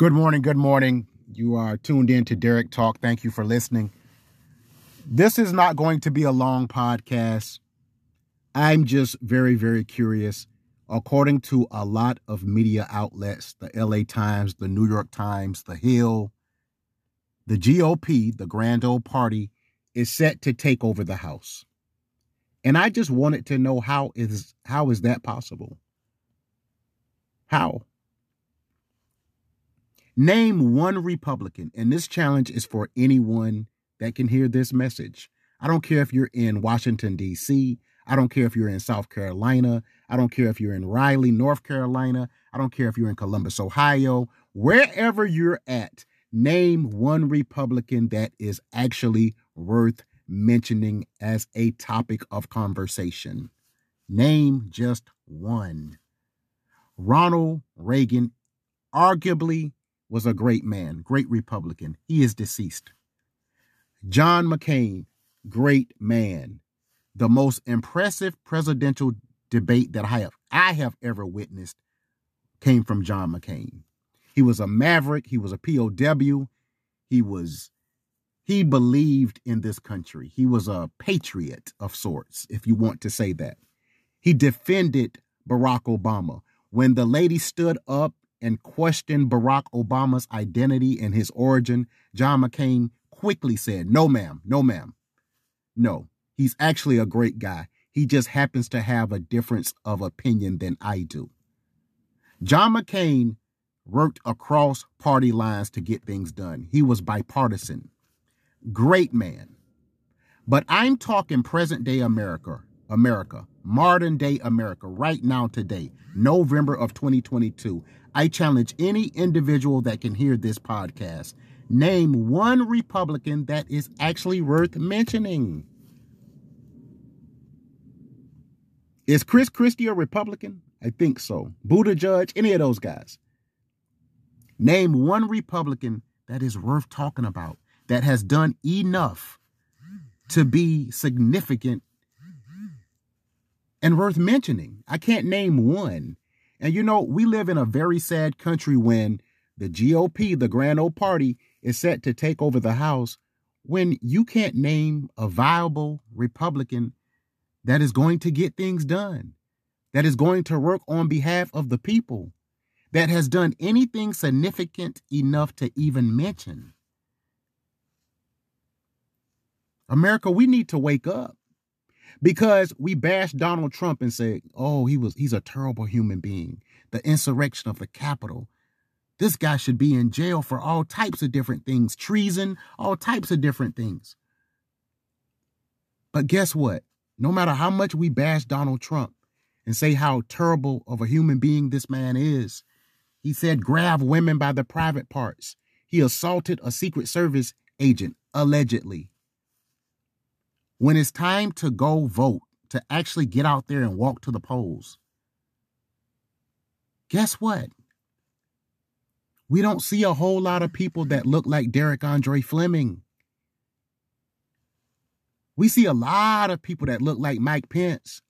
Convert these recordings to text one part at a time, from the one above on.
Good morning. Good morning. You are tuned in to Derrick Talk. Thank you for listening. This is not going to be a long podcast. I'm just very, very curious. According to a lot of media outlets, the LA Times, the New York Times, The Hill, the GOP, the Grand Old Party, is set to take over the House. And I just wanted to know how is how is that possible? How? Name one Republican, and this challenge is for anyone that can hear this message. I don't care if you're in Washington, D.C., I don't care if you're in South Carolina. I don't care if you're in Raleigh, North Carolina. I don't care if you're in Columbus, Ohio. Wherever you're at, name one Republican that is actually worth mentioning as a topic of conversation. Name just one. Ronald Reagan arguably was a great man, great Republican. He is deceased. John McCain, great man. The most impressive presidential debate that I have I have ever witnessed came from John McCain. He was a maverick, he was a POW, he was he believed in this country. He was a patriot of sorts, if you want to say that. He defended Barack Obama. When the lady stood up and questioned Barack Obama's identity and his origin, John McCain quickly said, No, ma'am, no, ma'am. No, he's actually a great guy. He just happens to have a difference of opinion than I do. John McCain worked across party lines to get things done. He was bipartisan. Great man. But I'm talking present day America, America, modern day America, right now, today, November of 2022. I challenge any individual that can hear this podcast. Name one Republican that is actually worth mentioning. Is Chris Christie a Republican? I think so. Buttigieg, any of those guys. Name one Republican that is worth talking about, that has done enough to be significant and worth mentioning. I can't name one. And you know, we live in a very sad country when the GOP, the Grand Old Party, is set to take over the House when you can't name a viable Republican that is going to get things done, that is going to work on behalf of the people, that has done anything significant enough to even mention. America, we need to wake up because we bash Donald Trump and say, "Oh, he was he's a terrible human being." The insurrection of the Capitol. This guy should be in jail for all types of different things, treason, all types of different things. But guess what? No matter how much we bash Donald Trump and say how terrible of a human being this man is, he said grab women by the private parts. He assaulted a Secret Service agent, allegedly. When it's time to go vote, to actually get out there and walk to the polls, guess what? We don't see a whole lot of people that look like Derrick Andre Fleming. We see a lot of people that look like Mike Pence.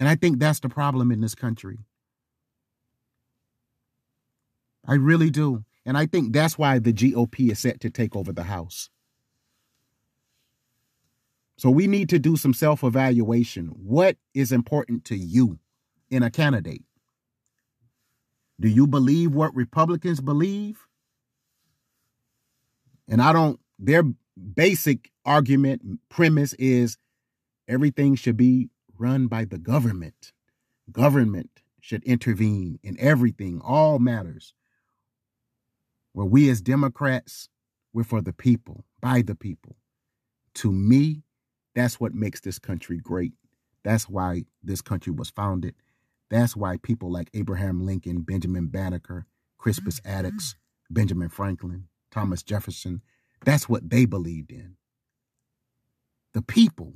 And I think that's the problem in this country. I really do. And I think that's why the GOP is set to take over the House. So we need to do some self evaluation. What is important to you in a candidate? Do you believe what Republicans believe? And I don't, their basic argument premise is everything should be run by the government. Government should intervene in everything, all matters. Where we as Democrats, we're for the people, by the people. To me, that's what makes this country great. That's why this country was founded. That's why people like Abraham Lincoln, Benjamin Banneker, Crispus Attucks, mm-hmm. Benjamin Franklin, Thomas Jefferson, that's what they believed in. The people.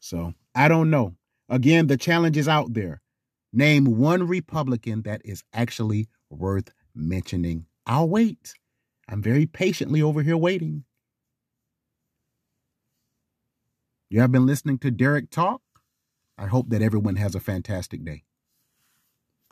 So I don't know. Again, the challenge is out there. Name one Republican that is actually worth mentioning. I'll wait. I'm very patiently over here waiting. You have been listening to Derrick Talk. I hope that everyone has a fantastic day.